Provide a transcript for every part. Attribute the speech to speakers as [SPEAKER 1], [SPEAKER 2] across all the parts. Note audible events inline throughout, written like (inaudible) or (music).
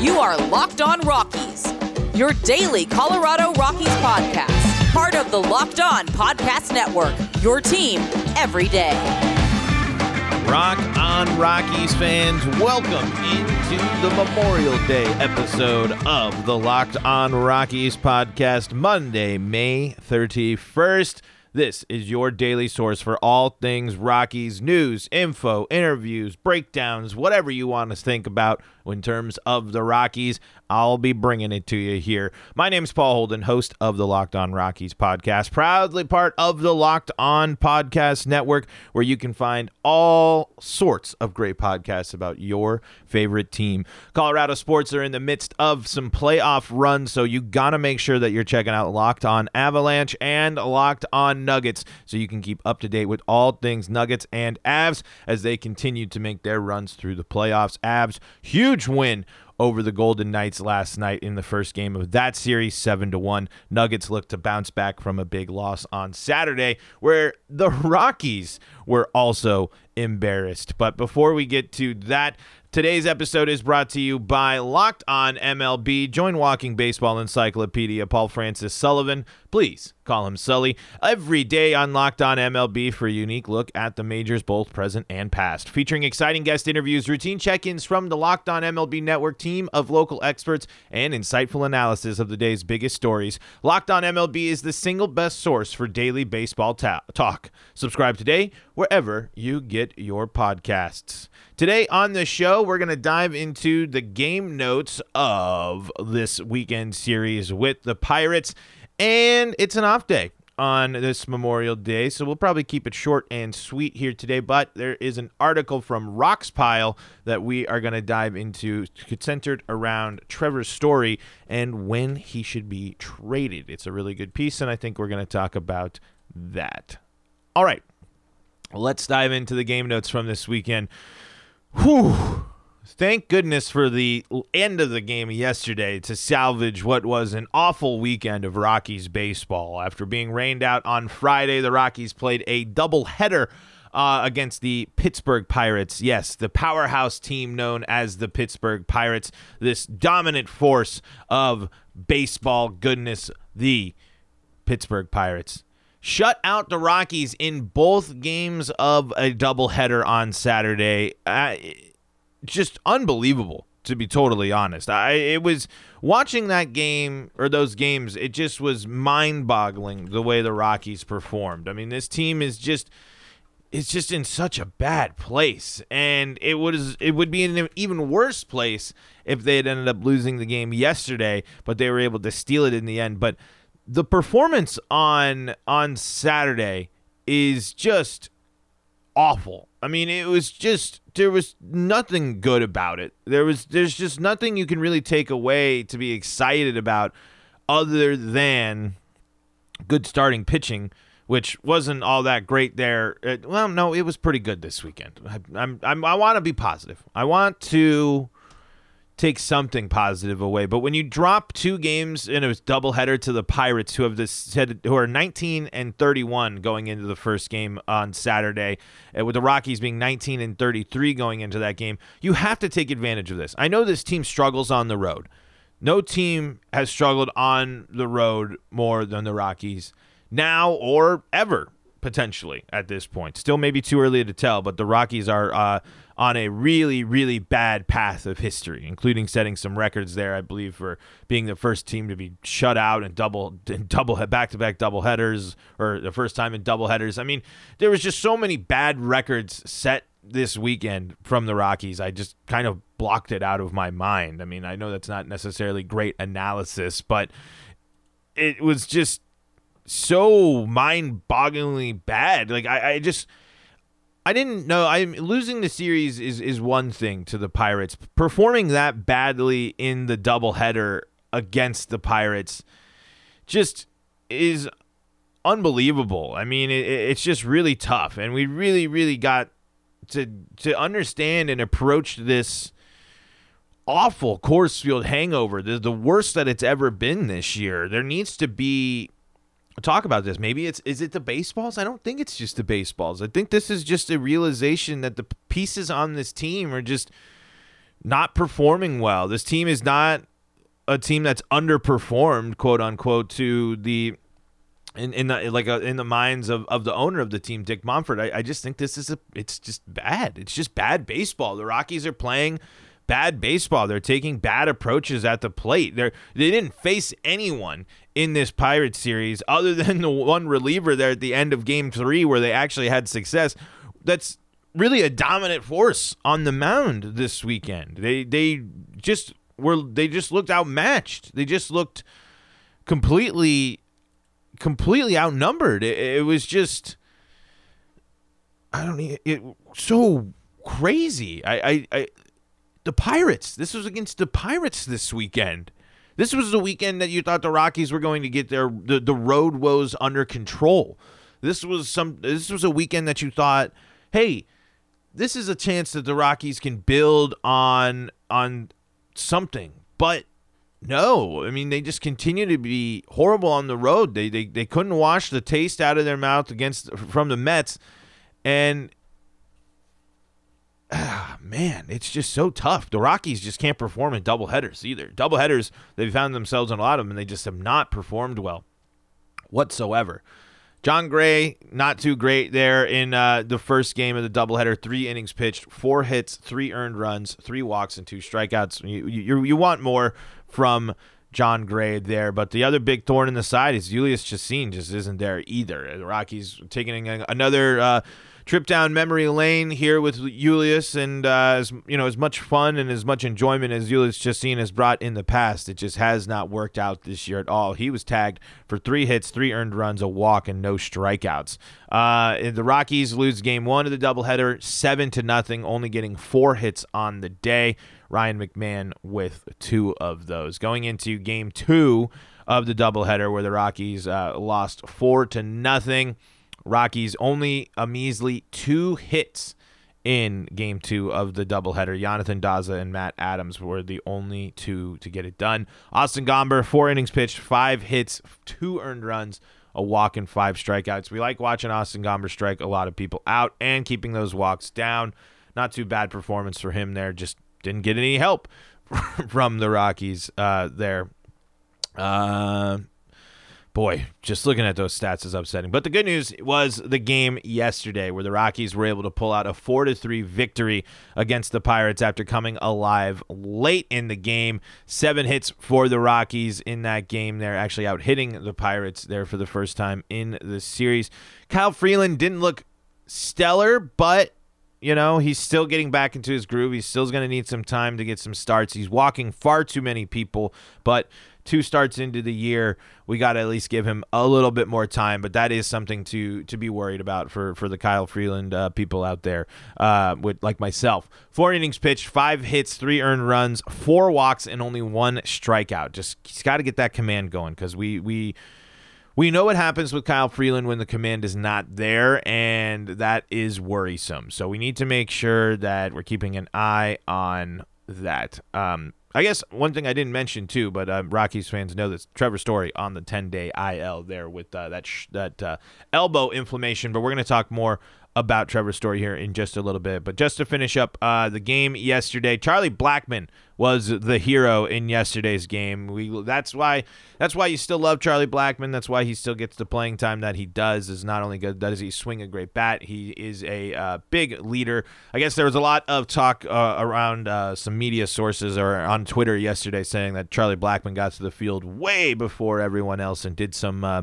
[SPEAKER 1] You are Locked On Rockies, your daily Colorado Rockies podcast, part of the Locked On Podcast Network, your team every day.
[SPEAKER 2] Rock on Rockies fans, welcome into the Memorial Day episode of the Locked on Rockies podcast, Monday, May 31st. This is your daily source for all things Rockies news, info, interviews, breakdowns, whatever you want to think about in terms of the Rockies. I'll be bringing it to you here. My name is Paul Holden, host of the Locked On Rockies podcast, proudly part of the Locked On Podcast Network, where you can find all sorts of great podcasts about your favorite team. Colorado sports are in the midst of some playoff runs, so you got to make sure that you're checking out Locked On Avalanche and Locked On Nuggets so you can keep up to date with all things Nuggets and Avs as they continue to make their runs through the playoffs. Avs, huge win over the Golden Knights last night in the first game of that series, 7 to 1. Nuggets look to bounce back from a big loss on Saturday where the Rockies were also embarrassed. But before we get to that, Today's episode is brought to you by Locked On MLB. Join Walking Baseball Encyclopedia Paul Francis Sullivan. Please call him Sully. Every day on Locked On MLB for a unique look at the majors, both present and past. Featuring exciting guest interviews, routine check ins from the Locked On MLB network team of local experts, and insightful analysis of the day's biggest stories. Locked On MLB is the single best source for daily baseball ta- talk. Subscribe today wherever you get your podcasts. Today on the show, we're going to dive into the game notes of this weekend series with the Pirates, and it's an off day on this Memorial Day, so we'll probably keep it short and sweet here today. But there is an article from Rox Pile that we are going to dive into, centered around Trevor's Story and when he should be traded. It's a really good piece, and I think we're going to talk about that. All right, let's dive into the game notes from this weekend. Whew. Thank goodness for the end of the game yesterday to salvage what was an awful weekend of Rockies baseball. After being rained out on Friday, the Rockies played a doubleheader uh, against the Pittsburgh Pirates. Yes, the powerhouse team known as the Pittsburgh Pirates, this dominant force of baseball goodness, the Pittsburgh Pirates shut out the Rockies in both games of a doubleheader on Saturday. Just unbelievable, to be totally honest. I it was watching that game or those games. It just was mind-boggling the way the Rockies performed. I mean, this team is just it's just in such a bad place and it was it would be in an even worse place if they had ended up losing the game yesterday but they were able to steal it in the end but the performance on on Saturday is just awful. I mean, it was just there was nothing good about it. There was there's just nothing you can really take away to be excited about other than good starting pitching, which wasn't all that great there. Uh, well, no, it was pretty good this weekend. I, I'm I want to be positive. I want to take something positive away. But when you drop two games in a doubleheader to the Pirates, who have this who are 19 and 31 going into the first game on Saturday, uh, with the Rockies being 19 and 33 going into that game, you have to take advantage of this. I know this team struggles on the road. No team has struggled on the road more than the Rockies now or ever potentially at this point. Still, maybe too early to tell, but the Rockies are uh, on a really, really bad path of history, including setting some records there, I believe, for being the first team to be shut out and double, double back-to-back double headers, or the first time in double headers. I mean, there was just so many bad records set this weekend from the Rockies. I just kind of blocked it out of my mind. I mean, I know that's not necessarily great analysis, but it was just so mind-bogglingly bad. Like I, I just I didn't know. I'm losing the series is is one thing to the Pirates. Performing that badly in the doubleheader against the Pirates just is unbelievable. I mean, it, it's just really tough, and we really, really got to to understand and approach this awful Coors Field hangover. The, the worst that it's ever been this year. There needs to be talk about this. Maybe it's is it the baseballs? I don't think it's just the baseballs. I think this is just a realization that the pieces on this team are just not performing well. This team is not a team that's underperformed, quote unquote, to the in, in the like a, in the minds of, of the owner of the team, Dick Monfort. I, I just think this is a it's just bad. It's just bad baseball. The Rockies are playing bad baseball. They're taking bad approaches at the plate. They're they didn't face anyone in this Pirates series other (laughs) than the one reliever there at the end of game three where they actually had success. That's really a dominant force on the mound this weekend. They they just were they just looked outmatched. They just looked completely completely outnumbered. It, it was just I don't it, it so crazy. I, I I the Pirates. This was against the Pirates this weekend. This was the weekend that you thought the Rockies were going to get their the, the road woes under control. This was some this was a weekend that you thought, hey, this is a chance that the Rockies can build on on something. But no, I mean they just continue to be horrible on the road. They they they couldn't wash the taste out of their mouth against from the Mets, and ah, man, it's just so tough. The Rockies just can't perform in double headers either. Double headers, they've found themselves in a lot of them, and they just have not performed well whatsoever. Jon Gray, not too great there in uh, the first game of the doubleheader. Three innings pitched, four hits, three earned runs, three walks, and two strikeouts. You, you, you want more from Jon Gray there. But the other big thorn in the side is Jhoulys Chacin just isn't there either. The Rockies taking another uh, trip down memory lane here with Jhoulys, and uh, as you know, as much fun and as much enjoyment as Jhoulys Chacin has brought in the past, it just has not worked out this year at all. He was tagged for three hits, three earned runs, a walk, and no strikeouts. Uh, the Rockies lose game one of the doubleheader, seven to nothing, only getting four hits on the day. Ryan McMahon with two of those. Going into game two of the doubleheader, where the Rockies uh, lost four to nothing. Rockies only a measly two hits in game two of the doubleheader. Yonathan Daza and Matt Adams were the only two to get it done. Austin Gomber, four innings pitched, five hits, two earned runs, a walk, and five strikeouts. We like watching Austin Gomber strike a lot of people out and keeping those walks down. Not too bad performance for him there. Just didn't get any help (laughs) from the Rockies uh, there. Uh, boy, just looking at those stats is upsetting. But the good news was the game yesterday where the Rockies were able to pull out a 4 to 3 victory against the Pirates after coming alive late in the game. Seven hits for the Rockies in that game. They're actually out hitting the Pirates there for the first time in the series. Kyle Freeland didn't look stellar, but you know, he's still getting back into his groove. He's still going to need some time to get some starts. He's walking far too many people, but two starts into the year, we got to at least give him a little bit more time. But that is something to to be worried about for for the Kyle Freeland uh, people out there, uh, with like myself. Four innings pitched, five hits, three earned runs, four walks, and only one strikeout. Just he's got to get that command going because we we. We know what happens with Kyle Freeland when the command is not there, and that is worrisome. So we need to make sure that we're keeping an eye on that. Um, I guess one thing I didn't mention too, but uh, Rockies fans know this: Trevor Story on the 10-day IL there with uh, that sh- that uh, elbow inflammation. But we're going to talk more about Trevor Story here in just a little bit. But just to finish up uh, the game yesterday, Charlie Blackmon was the hero in yesterday's game. We that's why that's why you still love Charlie Blackmon. That's why he still gets the playing time that he does. Is not only good does he swing a great bat, he is a uh, big leader. I guess there was a lot of talk uh, around uh, some media sources or on Twitter yesterday saying that Charlie Blackmon got to the field way before everyone else and did some uh,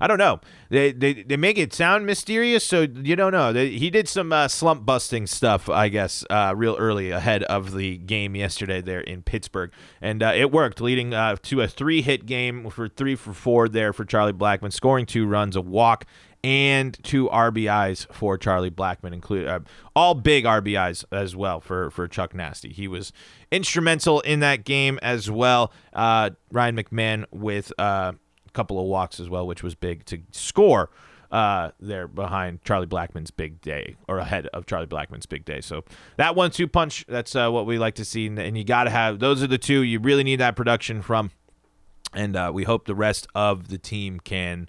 [SPEAKER 2] I don't know. They they, they make it sound mysterious, so you don't know. They, he did some uh, slump busting stuff, I guess, uh, real early ahead of the game yesterday there in Pittsburgh, and uh, it worked, leading uh, to a three hit game for three for four there for Charlie Blackmon, scoring two runs, a walk. And two RBIs for Charlie Blackmon, include uh, all big RBIs as well for for Chuck Nasty. He was instrumental in that game as well. Uh, Ryan McMahon with couple of walks as well, which was big to score uh, there behind Charlie Blackmon's big day or ahead of Charlie Blackmon's big day. So that one two punch, that's uh, what we like to see. And you got to have those are the two you really need that production from. And uh, we hope the rest of the team can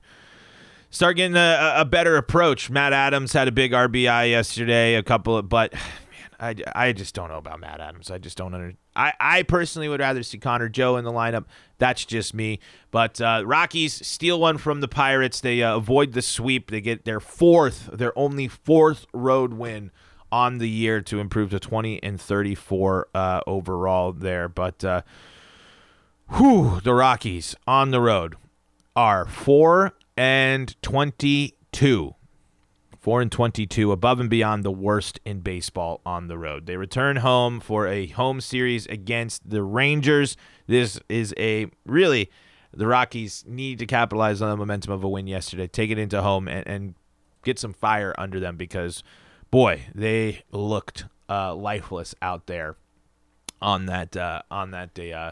[SPEAKER 2] start getting a, a, better approach. Matt Adams had a big RBI yesterday, a couple of, but (sighs) man, I, I just don't know about Matt Adams. I just don't under. I, I personally would rather see Connor Joe in the lineup. That's just me. But uh, Rockies steal one from the Pirates. They uh, avoid the sweep. They get their fourth, their only fourth road win on the year to improve to 20 and 34 uh, overall there. But uh, whew, the Rockies on the road are 4 and 22. 4 and 22, above and beyond the worst in baseball on the road. They return home for a home series against the Rangers. This is a really the Rockies need to capitalize on the momentum of a win yesterday, take it into home, and, and get some fire under them because, boy, they looked uh, lifeless out there on that uh, on that day uh,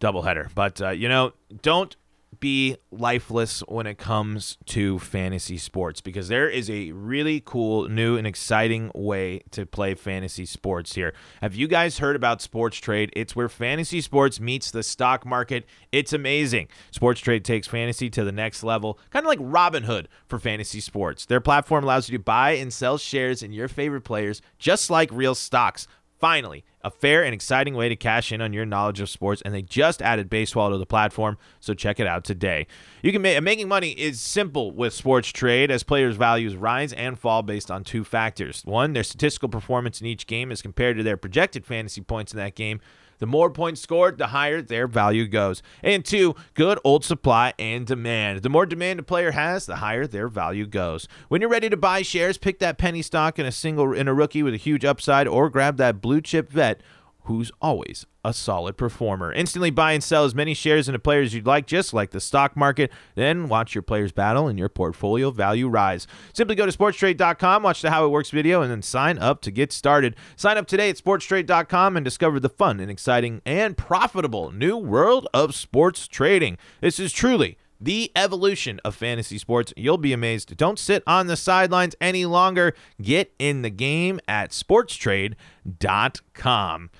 [SPEAKER 2] doubleheader. But uh, you know, don't be lifeless when it comes to fantasy sports because there is a really cool, new, and exciting way to play fantasy sports here. Have you guys heard about Sports Trade? It's where fantasy sports meets the stock market. It's amazing. Sports Trade takes fantasy to the next level, kind of like Robinhood for fantasy sports. Their platform allows you to buy and sell shares in your favorite players just like real stocks. Finally, a fair and exciting way to cash in on your knowledge of sports, and they just added baseball to the platform, so check it out today. You can make making money is simple with sports trade as players' values rise and fall based on two factors. One, their statistical performance in each game as compared to their projected fantasy points in that game. The more points scored, the higher their value goes. And two, good old supply and demand. The more demand a player has, the higher their value goes. When you're ready to buy shares, pick that penny stock in a single in a rookie with a huge upside, or grab that blue chip vet who's always a solid performer. Instantly buy and sell as many shares into players you'd like, just like the stock market. Then watch your players battle and your portfolio value rise. Simply go to sportstrade.com, watch the How It Works video, and then sign up to get started. Sign up today at sportstrade.com and discover the fun and exciting and profitable new world of sports trading. This is truly the evolution of fantasy sports. You'll be amazed. Don't sit on the sidelines any longer. Get in the game at sportstrade.com.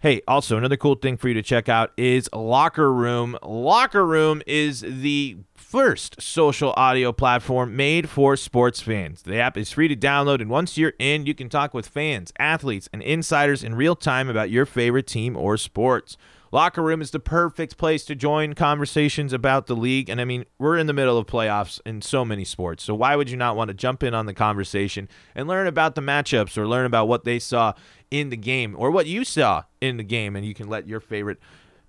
[SPEAKER 2] Hey, also another cool thing for you to check out is Locker Room. Locker Room is the first social audio platform made for sports fans. The app is free to download, and once you're in, you can talk with fans, athletes, and insiders in real time about your favorite team or sports. Locker Room is the perfect place to join conversations about the league. And I mean, we're in the middle of playoffs in so many sports. So why would you not want to jump in on the conversation and learn about the matchups or learn about what they saw in the game or what you saw in the game? And you can let your favorite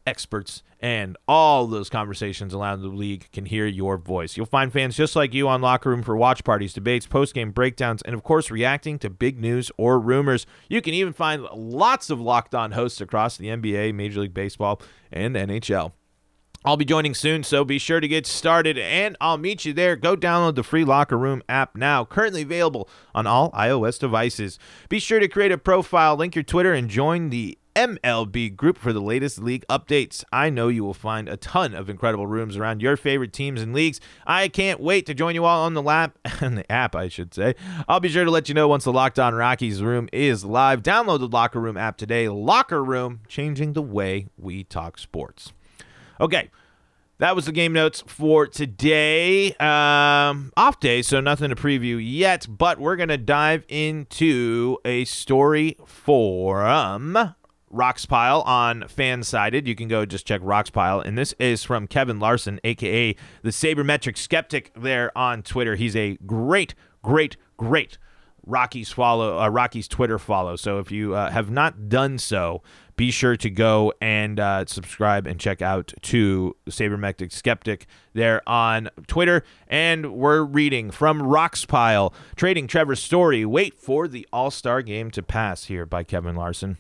[SPEAKER 2] experts and all those conversations around the league can hear your voice. You'll find fans just like you on Locker Room for watch parties, debates, post-game breakdowns, and of course reacting to big news or rumors. You can even find lots of locked on hosts across the NBA, Major League Baseball, and NHL. I'll be joining soon, so be sure to get started and I'll meet you there. Go download the free Locker Room app now, currently available on all iOS devices. Be sure to create a profile, link your Twitter, and join the MLB group for the latest league updates. I know you will find a ton of incredible rooms around your favorite teams and leagues. I can't wait to join you all on the lap (laughs) and the app, I should say. I'll be sure to let you know once the Locked On Rockies room is live. Download the Locker Room app today. Locker Room, changing the way we talk sports. Okay. That was the game notes for today. Um, off day, so nothing to preview yet, but we're going to dive into a story from Roxpile on Fansided. You can go just check Roxpile. And this is from Kevin Larson, aka the Sabermetric Skeptic, there on Twitter. He's a great, great, great Rockies follow uh, Rockies Twitter follow. So if you uh, have not done so, be sure to go and uh, subscribe and check out to Sabermetric Skeptic there on Twitter. And we're reading from Roxpile, trading Trevor Story. Wait for the All Star game to pass here by Kevin Larson.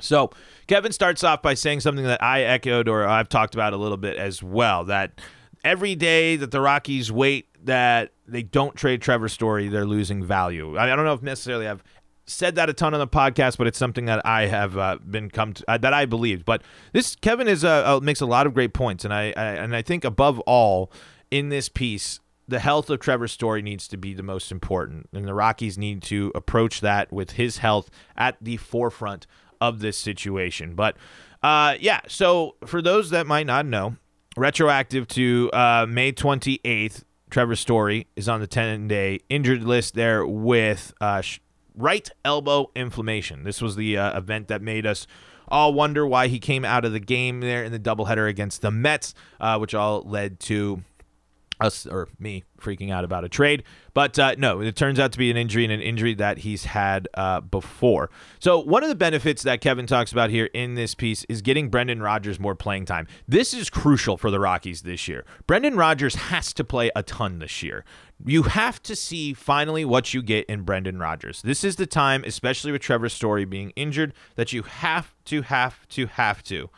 [SPEAKER 2] So Kevin starts off by saying something that I echoed or I've talked about a little bit as well that every day that the Rockies wait that they don't trade Trevor Story, they're losing value. I don't know if necessarily I've said that a ton on the podcast, but it's something that I have uh, been come to, uh, that I believed. But this Kevin is uh, uh, makes a lot of great points, and I, I and I think above all in this piece, the health of Trevor Story needs to be the most important, and the Rockies need to approach that with his health at the forefront of this situation. But uh, yeah, so for those that might not know, retroactive to uh, May 28th, Trevor Story is on the 10 day injured list there with uh, right elbow inflammation. This was the uh, event that made us all wonder why he came out of the game there in the doubleheader against the Mets, uh, which all led to us or me freaking out about a trade. But uh, no, it turns out to be an injury and an injury that he's had uh, before. So, one of the benefits that Kevin talks about here in this piece is getting Brendan Rodgers more playing time. This is crucial for the Rockies this year. Brendan Rodgers has to play a ton this year. You have to see finally what you get in Brendan Rodgers. This is the time, especially with Trevor Story being injured, that you have to, have to, have to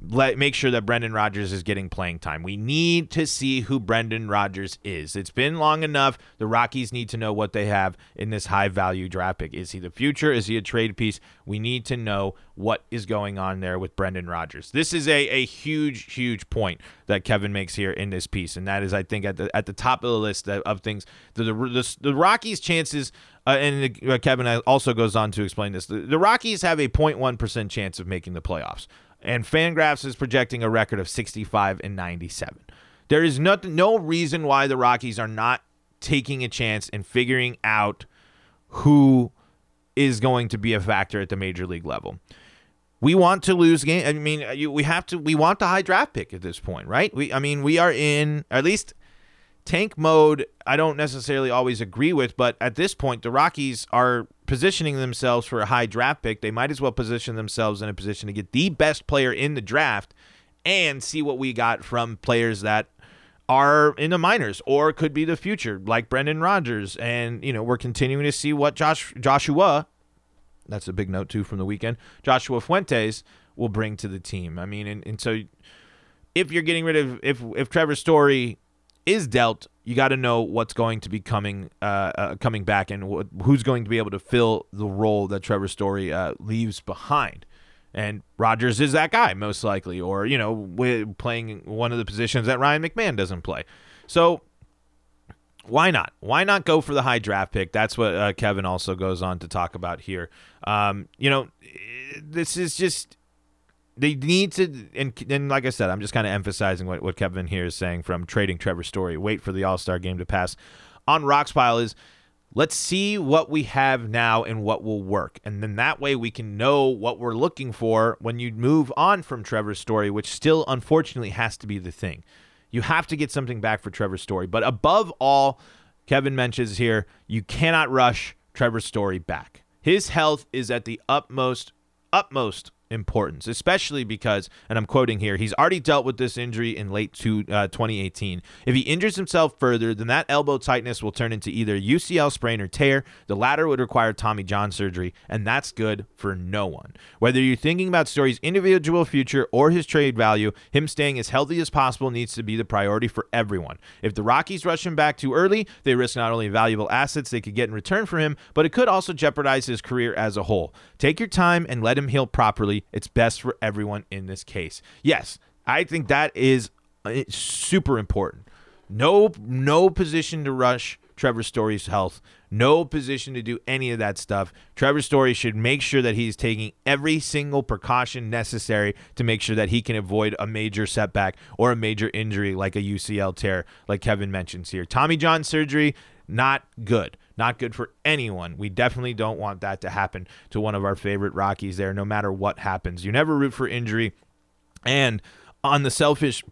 [SPEAKER 2] let make sure that Brendan Rodgers is getting playing time. We need to see who Brendan Rodgers is. It's been long enough. The Rockies need to know what they have in this high value draft pick. Is he the future? Is he a trade piece? We need to know what is going on there with Brendan Rodgers. This is a, a huge, huge point that Kevin makes here in this piece, and that is, I think, at the at the top of the list of things. The the, the, the Rockies' chances, uh, and the, uh, Kevin also goes on to explain this. The, the Rockies have a 0.1 percent chance of making the playoffs and Fangraphs is projecting a record of 65 and 97. There is no, no reason why the Rockies are not taking a chance and figuring out who is going to be a factor at the major league level. We want to lose game. I mean, uh, you, we have to. We want the high draft pick at this point, right? We, I mean, we are in at least tank mode. I don't necessarily always agree with, but at this point, the Rockies are positioning themselves for a high draft pick, they might as well position themselves in a position to get the best player in the draft and see what we got from players that are in the minors or could be the future, like Brendan Rodgers. And, you know, we're continuing to see what Josh Joshua, that's a big note too from the weekend, Joshua Fuentes will bring to the team. I mean, and, and so if you're getting rid of if if Trevor Story is dealt, you got to know what's going to be coming uh, uh, coming back and wh- who's going to be able to fill the role that Trevor Story uh, leaves behind. And Rodgers is that guy, most likely, or you know, playing one of the positions that Ryan McMahon doesn't play. So why not? Why not go for the high draft pick? That's what uh, Kevin also goes on to talk about here. Um, you know, this is just they need to, and, and like I said, I'm just kind of emphasizing what, what Kevin here is saying from trading Trevor Story. Wait for the All Star game to pass. On Rox Pile is let's see what we have now and what will work. And then that way we can know what we're looking for when you move on from Trevor Story, which still unfortunately has to be the thing. You have to get something back for Trevor Story. But above all, Kevin mentions here, you cannot rush Trevor Story back. His health is at the utmost, utmost importance, especially because, and I'm quoting here, he's already dealt with this injury in late to, uh, 2018. If he injures himself further, then that elbow tightness will turn into either UCL sprain or tear. The latter would require Tommy John surgery, and that's good for no one. Whether you're thinking about Story's individual future or his trade value, him staying as healthy as possible needs to be the priority for everyone. If the Rockies rush him back too early, they risk not only valuable assets they could get in return for him, but it could also jeopardize his career as a whole. Take your time and let him heal properly it's best for everyone in this case. Yes, I think that is uh, super important. No, no position to rush Trevor Story's health. No position to do any of that stuff. Trevor Story should make sure that he's taking every single precaution necessary to make sure that he can avoid a major setback or a major injury like a UCL tear, like Kevin mentions here. Tommy John surgery, not good. Not good for anyone. We definitely don't want that to happen to one of our favorite Rockies there, no matter what happens. You never root for injury. And on the selfish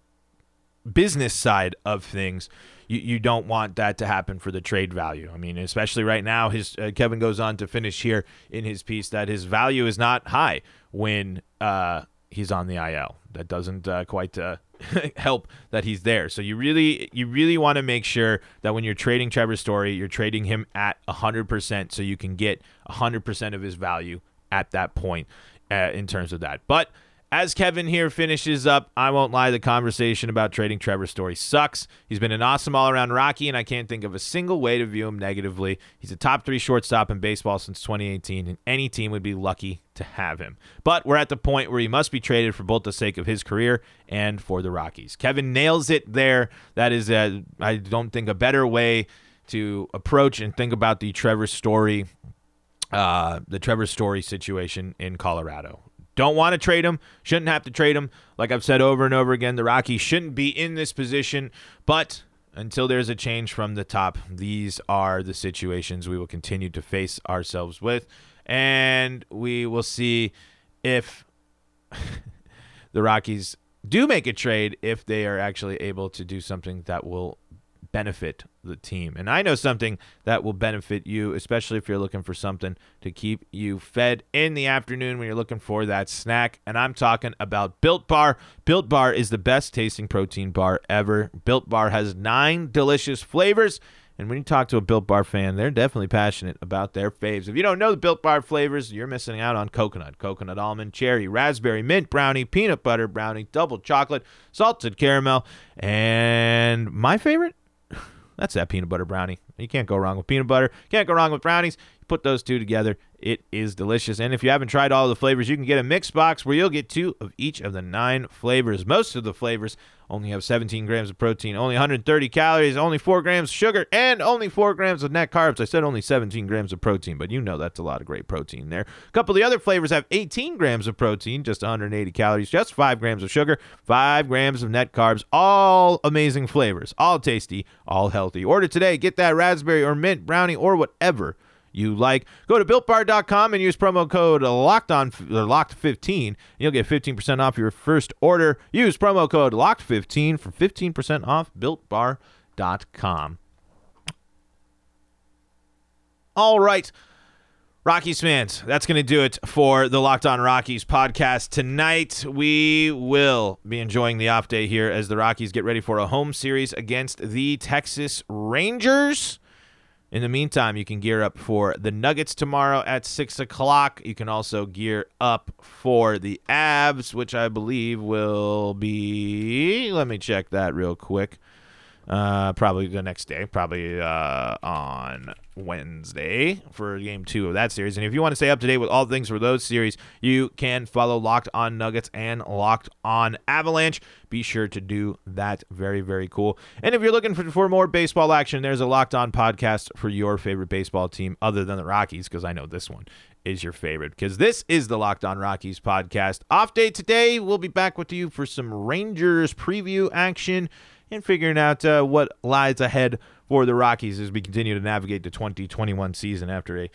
[SPEAKER 2] business side of things, you, you don't want that to happen for the trade value. I mean, especially right now, his uh, Kevin goes on to finish here in his piece that his value is not high when uh, he's on the IL. That doesn't uh, quite uh, (laughs) help that he's there. So you really you really want to make sure that when you're trading Trevor Story, you're trading him at 100% so you can get 100% of his value at that point uh, in terms of that. But as Kevin here finishes up, I won't lie, the conversation about trading Trevor Story sucks. He's been an awesome all around Rocky, and I can't think of a single way to view him negatively. He's a top three shortstop in baseball since 2018, and any team would be lucky to have him. But we're at the point where he must be traded for both the sake of his career and for the Rockies. Kevin nails it there. That is, a, I don't think, a better way to approach and think about the Trevor Story uh, the Trevor Story situation in Colorado. Don't want to trade him. Shouldn't have to trade him. Like I've said over and over again, the Rockies shouldn't be in this position. But until there's a change from the top, these are the situations we will continue to face ourselves with. And we will see if (laughs) the Rockies do make a trade if they are actually able to do something that will benefit the team. And I know something that will benefit you, especially if you're looking for something to keep you fed in the afternoon when you're looking for that snack. And I'm talking about Built Bar. Built Bar is the best tasting protein bar ever. Built Bar has nine delicious flavors. And when you talk to a Built Bar fan, they're definitely passionate about their faves. If you don't know the Built Bar flavors, you're missing out on coconut, coconut almond, cherry, raspberry, mint brownie, peanut butter brownie, double chocolate, salted caramel, and my favorite, that's that peanut butter brownie. You can't go wrong with peanut butter. Can't go wrong with brownies. You put those two together, it is delicious. And if you haven't tried all the flavors, you can get a mix box where you'll get two of each of the nine flavors. Most of the flavors only have 17 grams of protein, only 130 calories, only 4 grams of sugar, and only 4 grams of net carbs. I said only 17 grams of protein, but you know that's a lot of great protein there. A couple of the other flavors have 18 grams of protein, just 180 calories, just 5 grams of sugar, 5 grams of net carbs. All amazing flavors, all tasty, all healthy. Order today. Get that raspberry or mint brownie or whatever you like. Go to builtbar.com and use promo code locked on locked 15. You'll get 15% off your first order. Use promo code locked 15 for 15% off builtbar.com. All right. Rockies fans, that's going to do it for the Locked On Rockies podcast tonight. We will be enjoying the off day here as the Rockies get ready for a home series against the Texas Rangers. In the meantime, you can gear up for the Nuggets tomorrow at 6 o'clock. You can also gear up for the Avs, which I believe will be. Let me check that real quick. Uh, probably the next day, probably uh, on Wednesday for game two of that series. And if you want to stay up to date with all things for those series, you can follow Locked On Nuggets and Locked On Avalanche. Be sure to do that. Very, very cool. And if you're looking for, for more baseball action, there's a Locked On podcast for your favorite baseball team other than the Rockies, because I know this one is your favorite because this is the Locked On Rockies podcast. Off day today. We'll be back with you for some Rangers preview action and figuring out uh, what lies ahead for the Rockies as we continue to navigate the 2021 season after a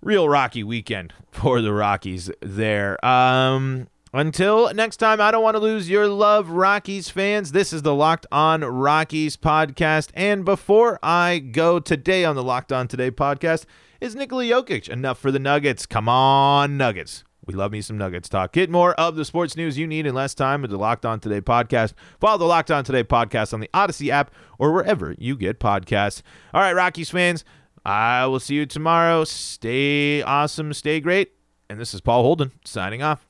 [SPEAKER 2] real rocky weekend for the Rockies there. Um, until next time, I don't want to lose your love, Rockies fans. This is the Locked On Rockies podcast. And before I go today on the Locked On Today podcast, is Nikola Jokic enough for the Nuggets? Come on, Nuggets. We love me some Nuggets talk. Get more of the sports news you need in less time with the Locked On Today podcast. Follow the Locked On Today podcast on the Odyssey app or wherever you get podcasts. All right, Rockies fans, I will see you tomorrow. Stay awesome, stay great. And this is Paul Holden signing off.